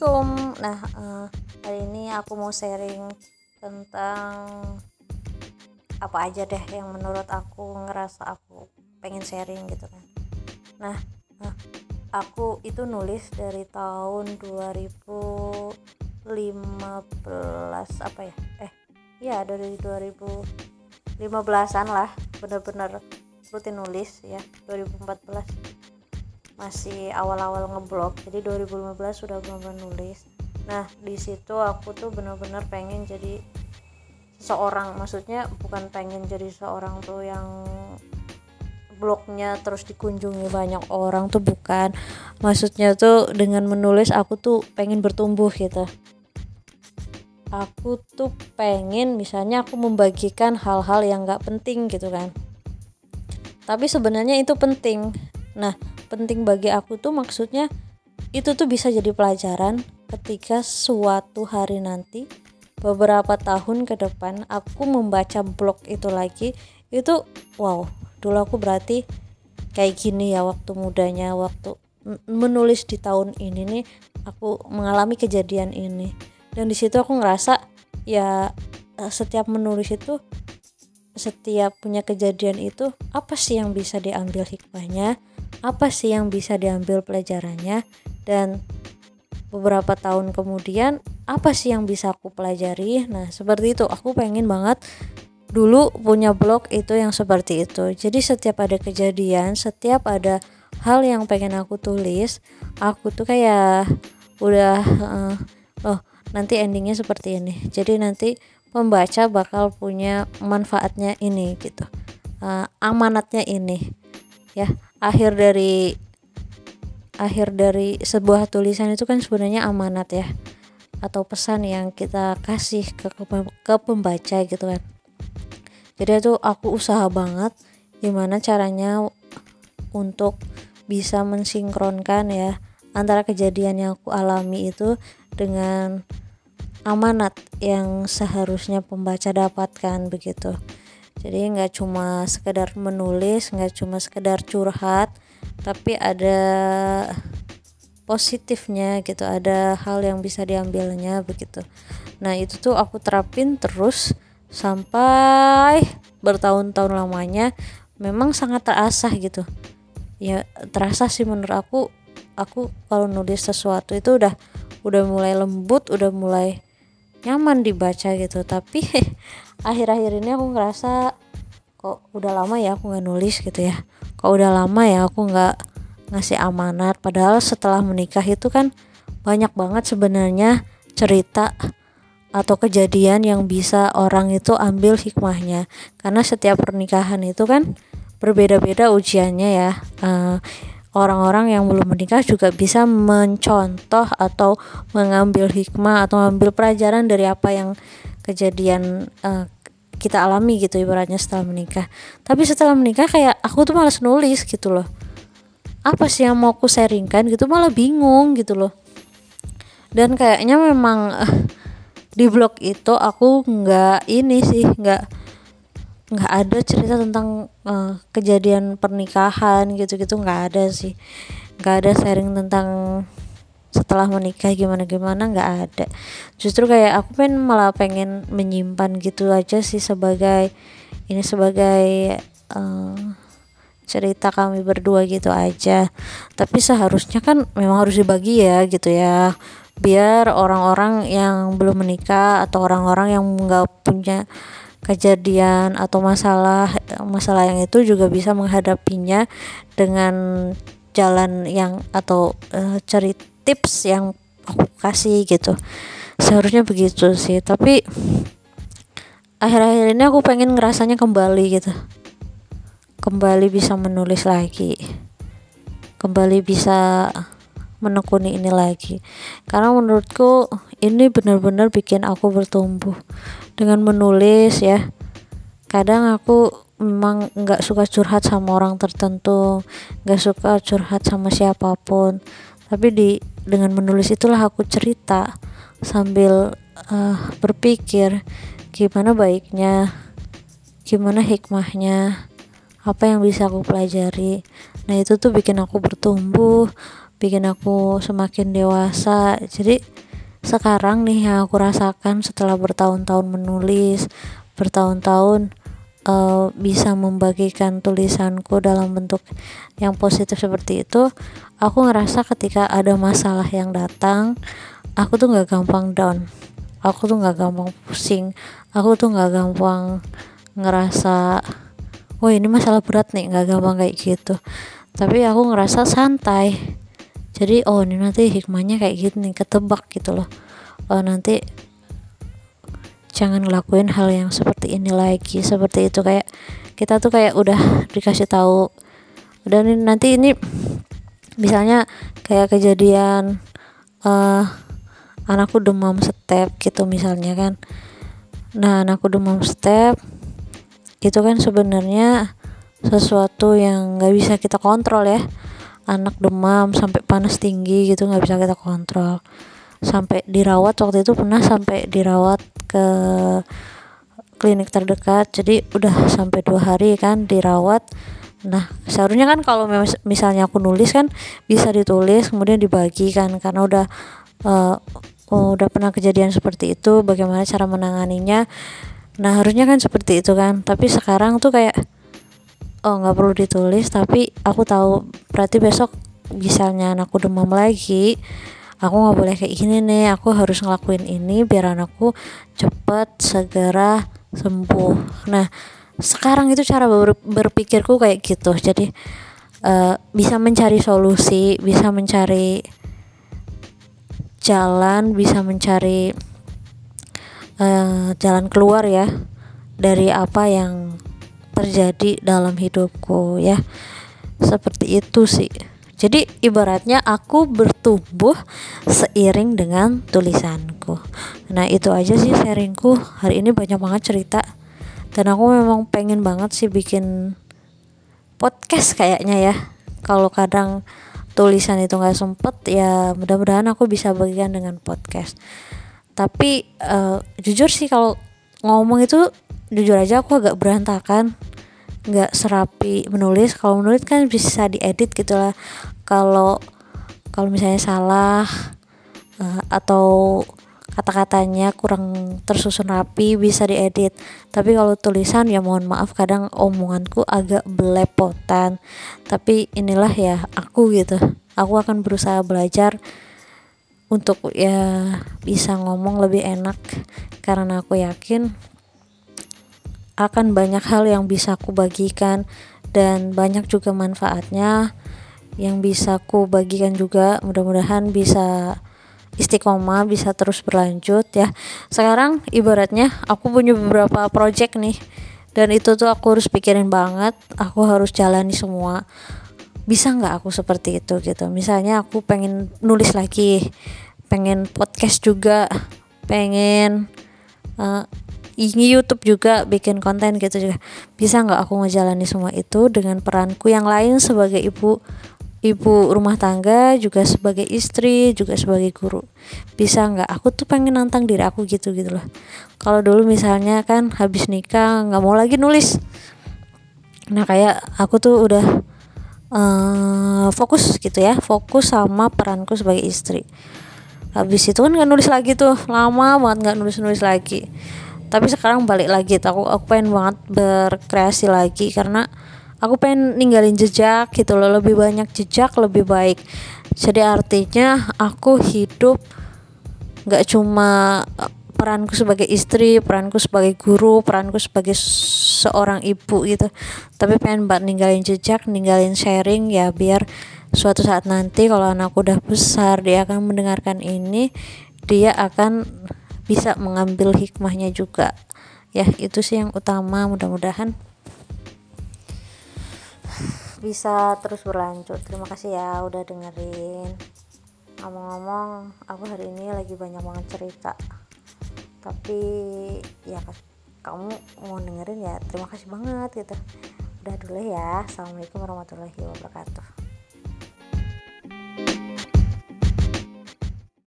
Assalamualaikum. Nah, uh, hari ini aku mau sharing tentang apa aja deh yang menurut aku ngerasa aku pengen sharing gitu kan. Nah, uh, aku itu nulis dari tahun 2015 apa ya? Eh, iya dari 2015-an lah, bener-bener rutin nulis ya 2014 masih awal-awal ngeblok jadi 2015 sudah benar-benar nulis. Nah di situ aku tuh benar-benar pengen jadi seorang maksudnya bukan pengen jadi seorang tuh yang blognya terus dikunjungi banyak orang tuh bukan. Maksudnya tuh dengan menulis aku tuh pengen bertumbuh gitu. Aku tuh pengen misalnya aku membagikan hal-hal yang gak penting gitu kan. Tapi sebenarnya itu penting. Nah penting bagi aku tuh maksudnya itu tuh bisa jadi pelajaran ketika suatu hari nanti beberapa tahun ke depan aku membaca blog itu lagi itu wow dulu aku berarti kayak gini ya waktu mudanya waktu menulis di tahun ini nih aku mengalami kejadian ini. Dan di situ aku ngerasa ya eh, setiap menulis itu setiap punya kejadian itu apa sih yang bisa diambil hikmahnya apa sih yang bisa diambil pelajarannya? Dan beberapa tahun kemudian apa sih yang bisa aku pelajari? Nah seperti itu. Aku pengen banget dulu punya blog itu yang seperti itu. Jadi setiap ada kejadian setiap ada hal yang pengen aku tulis aku tuh kayak udah uh, oh nanti endingnya seperti ini. Jadi nanti pembaca bakal punya manfaatnya ini gitu. Uh, amanatnya ini ya akhir dari akhir dari sebuah tulisan itu kan sebenarnya amanat ya. Atau pesan yang kita kasih ke ke pembaca gitu kan. Jadi itu aku usaha banget gimana caranya untuk bisa mensinkronkan ya antara kejadian yang aku alami itu dengan amanat yang seharusnya pembaca dapatkan begitu jadi nggak cuma sekedar menulis nggak cuma sekedar curhat tapi ada positifnya gitu ada hal yang bisa diambilnya begitu. Nah itu tuh aku terapin terus sampai bertahun-tahun lamanya memang sangat terasa gitu. Ya terasa sih menurut aku aku kalau nulis sesuatu itu udah udah mulai lembut udah mulai nyaman dibaca gitu. Tapi akhir-akhir ini aku ngerasa kok udah lama ya aku nggak nulis gitu ya. Kok udah lama ya aku nggak ngasih amanat. Padahal setelah menikah itu kan banyak banget sebenarnya cerita atau kejadian yang bisa orang itu ambil hikmahnya. Karena setiap pernikahan itu kan berbeda-beda ujiannya ya. Uh, orang-orang yang belum menikah juga bisa mencontoh atau mengambil hikmah atau mengambil pelajaran dari apa yang kejadian uh, kita alami gitu ibaratnya setelah menikah. Tapi setelah menikah kayak aku tuh malas nulis gitu loh. Apa sih yang mau aku sharingkan gitu malah bingung gitu loh. Dan kayaknya memang uh, di blog itu aku nggak ini sih nggak nggak ada cerita tentang uh, kejadian pernikahan gitu-gitu nggak ada sih. Nggak ada sharing tentang setelah menikah gimana gimana nggak ada. Justru kayak aku pengen malah pengen menyimpan gitu aja sih sebagai ini sebagai uh, cerita kami berdua gitu aja. Tapi seharusnya kan memang harus dibagi ya gitu ya. Biar orang-orang yang belum menikah atau orang-orang yang nggak punya kejadian atau masalah masalah yang itu juga bisa menghadapinya dengan jalan yang atau uh, cerita tips yang aku kasih gitu. Seharusnya begitu sih tapi akhir-akhir ini aku pengen ngerasanya kembali gitu. Kembali bisa menulis lagi. Kembali bisa menekuni ini lagi. Karena menurutku ini benar-benar bikin aku bertumbuh dengan menulis ya. Kadang aku memang nggak suka curhat sama orang tertentu nggak suka curhat sama siapa pun. Tapi di dengan menulis itulah aku cerita sambil uh, berpikir gimana baiknya gimana hikmahnya apa yang bisa aku pelajari. Nah itu tuh bikin aku bertumbuh bikin aku semakin dewasa. Jadi sekarang nih yang aku rasakan setelah bertahun-tahun menulis bertahun-tahun uh, bisa membagikan tulisanku dalam bentuk yang positif seperti itu aku ngerasa ketika ada masalah yang datang aku tuh nggak gampang down. Aku tuh nggak gampang pusing. Aku tuh nggak gampang ngerasa wah ini masalah berat nih nggak gampang kayak gitu. Tapi aku ngerasa santai jadi oh ini nanti hikmahnya kayak gini ketebak gitu loh. Oh nanti jangan ngelakuin hal yang seperti ini lagi seperti itu. Kayak kita tuh kayak udah dikasih tahu. Dan nanti ini misalnya kayak kejadian uh, anakku demam step gitu misalnya kan. Nah anakku demam step itu kan sebenarnya sesuatu yang nggak bisa kita kontrol ya anak demam sampai panas tinggi gitu nggak bisa kita kontrol. Sampai dirawat waktu itu pernah sampai dirawat ke klinik terdekat. Jadi udah sampai dua hari kan dirawat. Nah seharusnya kan kalau misalnya aku nulis kan bisa ditulis kemudian dibagi kan. Karena udah uh, udah pernah kejadian seperti itu bagaimana cara menanganinya. Nah harusnya kan seperti itu kan. Tapi sekarang tuh kayak oh nggak perlu ditulis tapi aku tahu berarti besok misalnya anakku demam lagi aku nggak boleh kayak gini nih. Aku harus ngelakuin ini biar anakku cepet segera sembuh. Nah sekarang itu cara ber berpikirku kayak gitu. Jadi uh, bisa mencari solusi bisa mencari jalan bisa mencari uh, jalan keluar ya dari apa yang terjadi dalam hidupku ya seperti itu sih. Jadi ibaratnya aku bertumbuh seiring dengan tulisanku. Nah itu aja sih sharingku. Hari ini banyak banget cerita. Dan aku memang pengen banget sih bikin podcast kayaknya ya. Kalau kadang tulisan itu nggak sempet ya mudah-mudahan aku bisa bagikan dengan podcast. Tapi uh, jujur sih kalau ngomong itu jujur aja aku agak berantakan nggak serapi menulis kalau menulis kan bisa diedit gitu lah. Kalau kalau misalnya salah uh, atau kata-katanya kurang tersusun rapi bisa diedit. Tapi kalau tulisan ya mohon maaf kadang omonganku agak belepotan. Tapi inilah ya aku gitu. Aku akan berusaha belajar untuk ya bisa ngomong lebih enak. Karena aku yakin akan banyak hal yang bisa aku bagikan dan banyak juga manfaatnya yang bisa aku bagikan juga. Mudah-mudahan bisa istiqomah bisa terus berlanjut ya. Sekarang ibaratnya aku punya beberapa project nih dan itu tuh aku harus pikirin banget. Aku harus jalani semua. Bisa nggak aku seperti itu gitu? Misalnya aku pengen nulis lagi pengen podcast juga pengen uh, YouTube juga bikin konten gitu juga. Bisa nggak aku ngejalani semua itu dengan peranku yang lain sebagai ibu ibu rumah tangga juga sebagai istri juga sebagai guru? Bisa nggak? Aku tuh pengen nantang diri aku gitu gitu loh. Kalau dulu misalnya kan habis nikah nggak mau lagi nulis. Nah kayak aku tuh udah uh, fokus gitu ya fokus sama peranku sebagai istri. Habis itu kan nggak nulis lagi tuh lama banget nggak nulis nulis lagi tapi sekarang balik lagi aku aku pengen banget berkreasi lagi karena aku pengen ninggalin jejak gitu loh. Lebih banyak jejak lebih baik. Jadi artinya aku hidup nggak cuma eh, peranku sebagai istri peranku sebagai guru peranku sebagai seorang ibu gitu. Tapi pengen banget ninggalin jejak ninggalin sharing ya biar suatu saat nanti kalau anakku udah besar dia akan mendengarkan ini dia akan bisa mengambil hikmahnya juga. Ya itu sih yang utama. Mudah-mudahan bisa terus berlanjut. Terima kasih ya udah dengerin. Ngomong-ngomong aku hari ini lagi banyak banget cerita. Tapi ya kamu mau dengerin ya terima kasih banget gitu. Udah dulu ya. Assalamualaikum warahmatullahi wabarakatuh